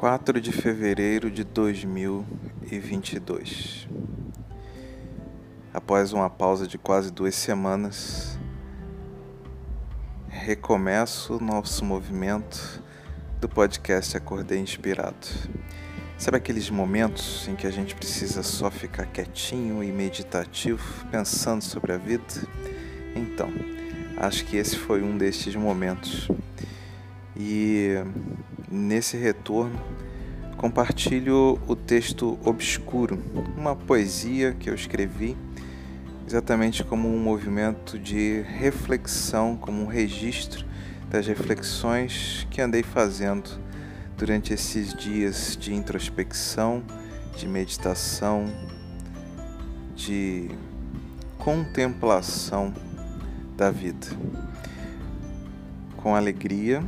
4 de fevereiro de 2022. Após uma pausa de quase duas semanas, recomeço o nosso movimento do podcast Acordei Inspirado. Sabe aqueles momentos em que a gente precisa só ficar quietinho e meditativo, pensando sobre a vida? Então, acho que esse foi um destes momentos. E nesse retorno compartilho o texto Obscuro, uma poesia que eu escrevi exatamente como um movimento de reflexão, como um registro das reflexões que andei fazendo durante esses dias de introspecção, de meditação, de contemplação da vida. Com alegria,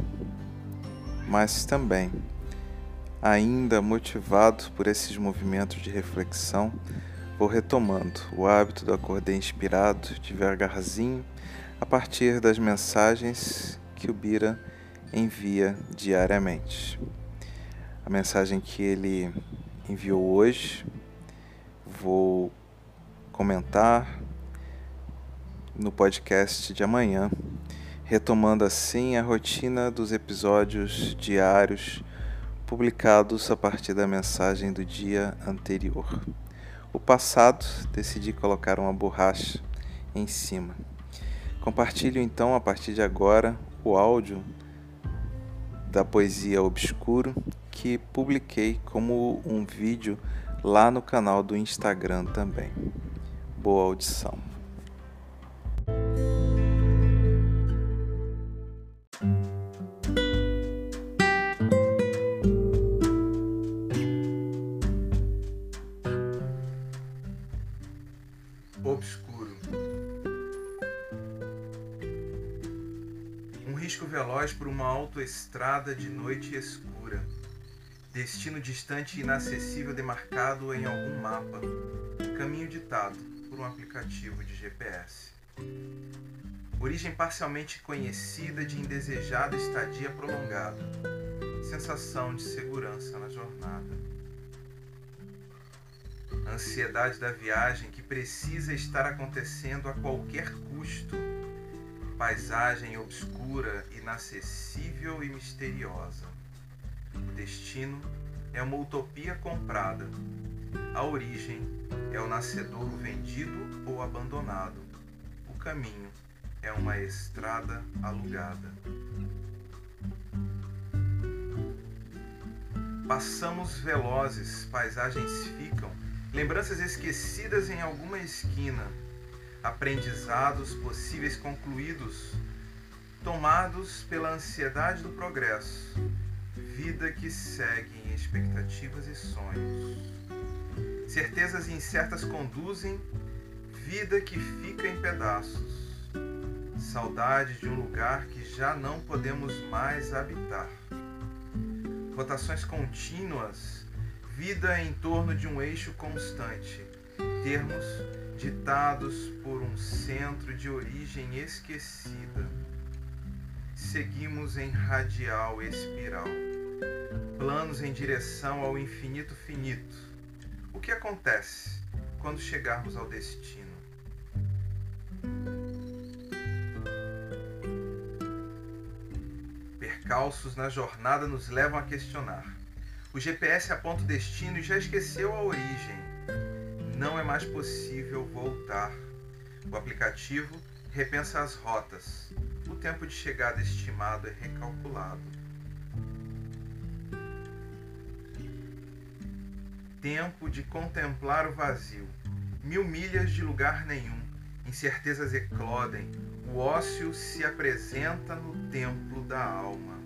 mas também, ainda motivado por esses movimentos de reflexão, vou retomando o hábito do acordei inspirado, devagarzinho, a partir das mensagens que o Bira envia diariamente. A mensagem que ele enviou hoje, vou comentar no podcast de amanhã retomando assim a rotina dos episódios diários publicados a partir da mensagem do dia anterior. O passado decidi colocar uma borracha em cima. Compartilho então a partir de agora o áudio da poesia Obscuro que publiquei como um vídeo lá no canal do Instagram também. Boa audição. Obscuro. Um risco veloz por uma autoestrada de noite escura. Destino distante e inacessível demarcado em algum mapa. Caminho ditado por um aplicativo de GPS. Origem parcialmente conhecida de indesejada estadia prolongada. Sensação de segurança na jornada ansiedade da viagem que precisa estar acontecendo a qualquer custo. Paisagem obscura, inacessível e misteriosa. O destino é uma utopia comprada. A origem é o nascedouro vendido ou abandonado. O caminho é uma estrada alugada. Passamos velozes, paisagens ficam lembranças esquecidas em alguma esquina, aprendizados possíveis concluídos, tomados pela ansiedade do progresso, vida que segue em expectativas e sonhos. Certezas incertas conduzem, vida que fica em pedaços. Saudade de um lugar que já não podemos mais habitar. Rotações contínuas vida em torno de um eixo constante, termos ditados por um centro de origem esquecida. Seguimos em radial espiral, planos em direção ao infinito finito. O que acontece quando chegarmos ao destino? Percalços na jornada nos levam a questionar o GPS aponta o destino e já esqueceu a origem. Não é mais possível voltar. O aplicativo repensa as rotas. O tempo de chegada estimado é recalculado. Tempo de contemplar o vazio. Mil milhas de lugar nenhum. Incertezas eclodem. O ócio se apresenta no templo da alma.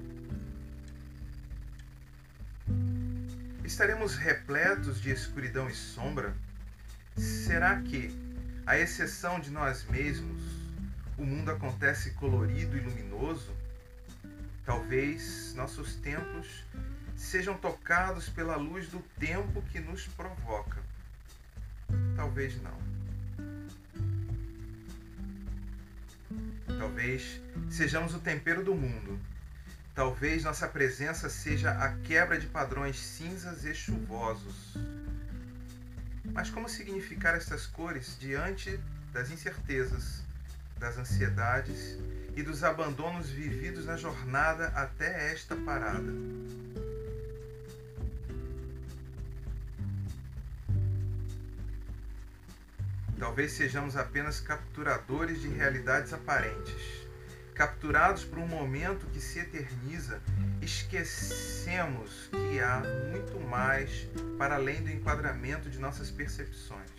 Estaremos repletos de escuridão e sombra? Será que, à exceção de nós mesmos, o mundo acontece colorido e luminoso? Talvez nossos templos sejam tocados pela luz do tempo que nos provoca. Talvez não. Talvez sejamos o tempero do mundo Talvez nossa presença seja a quebra de padrões cinzas e chuvosos. Mas como significar estas cores diante das incertezas, das ansiedades e dos abandonos vividos na jornada até esta parada? Talvez sejamos apenas capturadores de realidades aparentes capturados por um momento que se eterniza, esquecemos que há muito mais para além do enquadramento de nossas percepções.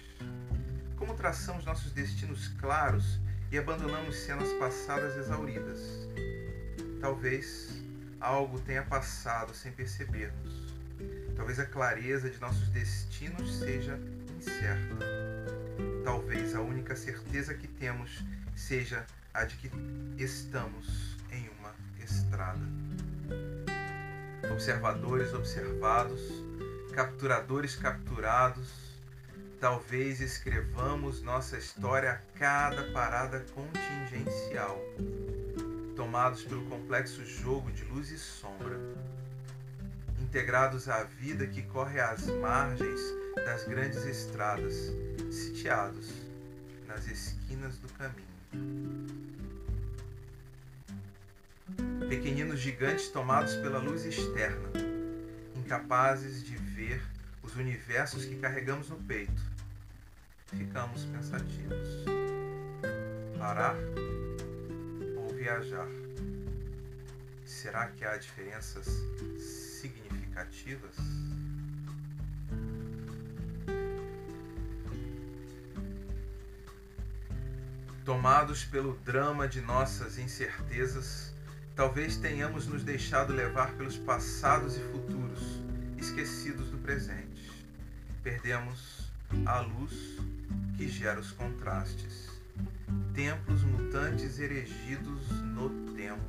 Como traçamos nossos destinos claros e abandonamos cenas passadas exauridas? Talvez algo tenha passado sem percebermos. Talvez a clareza de nossos destinos seja incerta. Talvez a única certeza que temos seja a de que estamos em uma estrada. Observadores observados, capturadores capturados, talvez escrevamos nossa história a cada parada contingencial, tomados pelo complexo jogo de luz e sombra, integrados à vida que corre às margens das grandes estradas, sitiados nas esquinas do caminho. Pequeninos gigantes tomados pela luz externa, incapazes de ver os universos que carregamos no peito. Ficamos pensativos. Parar ou viajar? Será que há diferenças significativas? Tomados pelo drama de nossas incertezas, talvez tenhamos nos deixado levar pelos passados e futuros, esquecidos do presente. Perdemos a luz que gera os contrastes. Templos mutantes erigidos no tempo.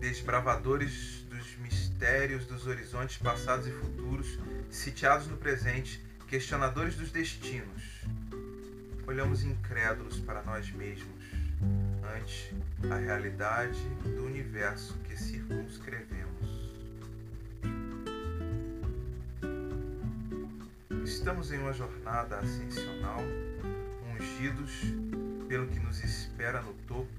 Desbravadores dos mistérios dos horizontes passados e futuros, sitiados no presente, questionadores dos destinos olhamos incrédulos para nós mesmos ante a realidade do universo que circunscrevemos. Estamos em uma jornada ascensional, ungidos pelo que nos espera no topo,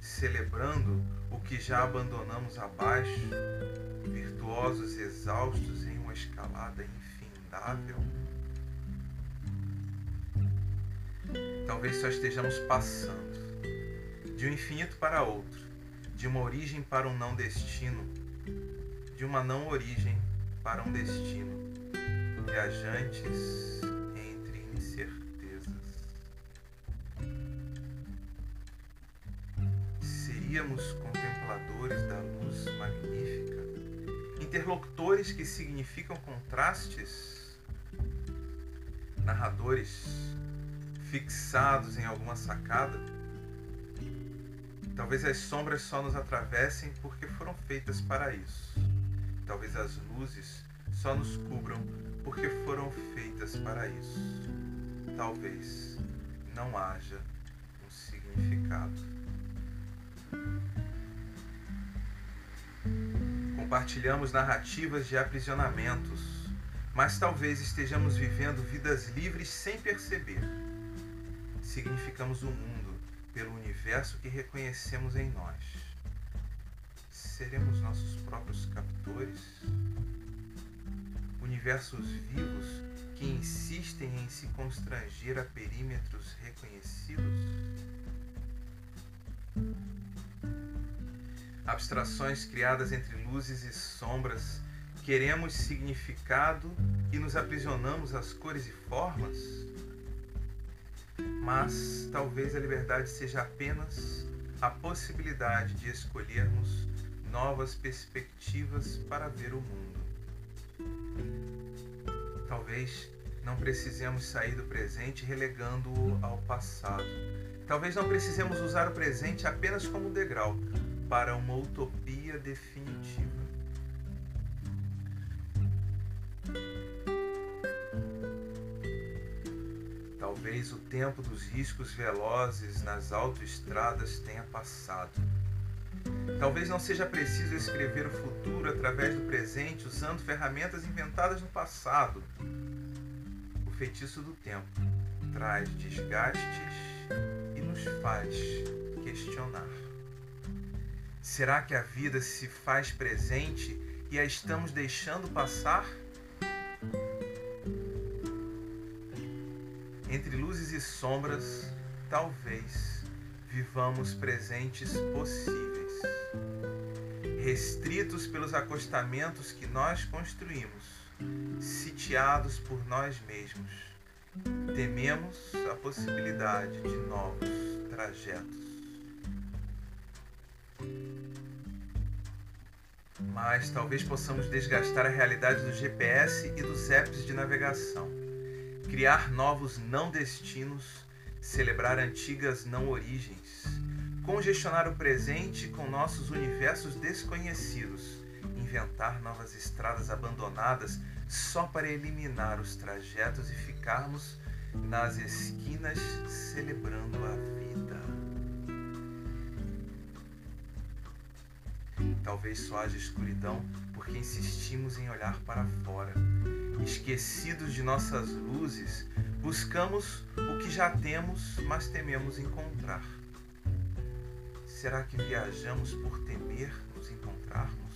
celebrando o que já abandonamos abaixo, virtuosos exaustos em uma escalada infindável talvez só estejamos passando de um infinito para outro, de uma origem para um não destino, de uma não origem para um destino, viajantes entre incertezas. Seríamos contempladores da luz magnífica, interlocutores que significam contrastes, narradores fixados em alguma sacada. Talvez as sombras só nos atravessem porque foram feitas para isso. Talvez as luzes só nos cubram porque foram feitas para isso. Talvez não haja um significado. Compartilhamos narrativas de aprisionamentos, mas talvez estejamos vivendo vidas livres sem perceber significamos o mundo pelo universo que reconhecemos em nós. Seremos nossos próprios captores? Universos vivos que insistem em se constranger a perímetros reconhecidos? Abstrações criadas entre luzes e sombras, queremos significado e nos aprisionamos às cores e formas? Mas talvez a liberdade seja apenas a possibilidade de escolhermos novas perspectivas para ver o mundo. Talvez não precisemos sair do presente relegando-o ao passado. Talvez não precisemos usar o presente apenas como degrau para uma utopia definitiva. Talvez o tempo dos riscos velozes nas autoestradas tenha passado. Talvez não seja preciso escrever o futuro através do presente usando ferramentas inventadas no passado. O feitiço do tempo traz desgastes e nos faz questionar. Será que a vida se faz presente e a estamos deixando passar? Entre luzes e sombras, talvez vivamos presentes possíveis, restritos pelos acostamentos que nós construímos, sitiados por nós mesmos. Tememos a possibilidade de novos trajetos. Mas talvez possamos desgastar a realidade do GPS e dos apps de navegação criar novos não destinos, celebrar antigas não origens, congestionar o presente com nossos universos desconhecidos, inventar novas estradas abandonadas só para eliminar os trajetos e ficarmos nas esquinas celebrando a vida. Talvez só haja escuridão porque insistimos em olhar para fora esquecidos de nossas luzes, buscamos o que já temos, mas tememos encontrar. Será que viajamos por temer nos encontrarmos?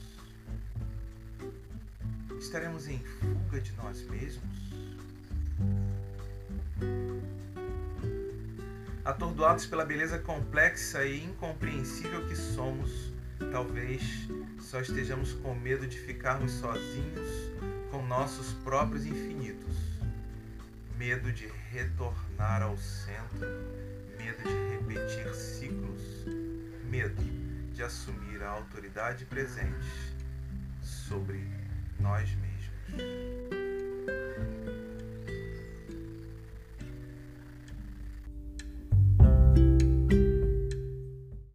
Estaremos em fuga de nós mesmos? Atordoados pela beleza complexa e incompreensível que somos, talvez só estejamos com medo de ficarmos sozinhos nossos próprios infinitos, medo de retornar ao centro, medo de repetir ciclos, medo de assumir a autoridade presente sobre nós mesmos.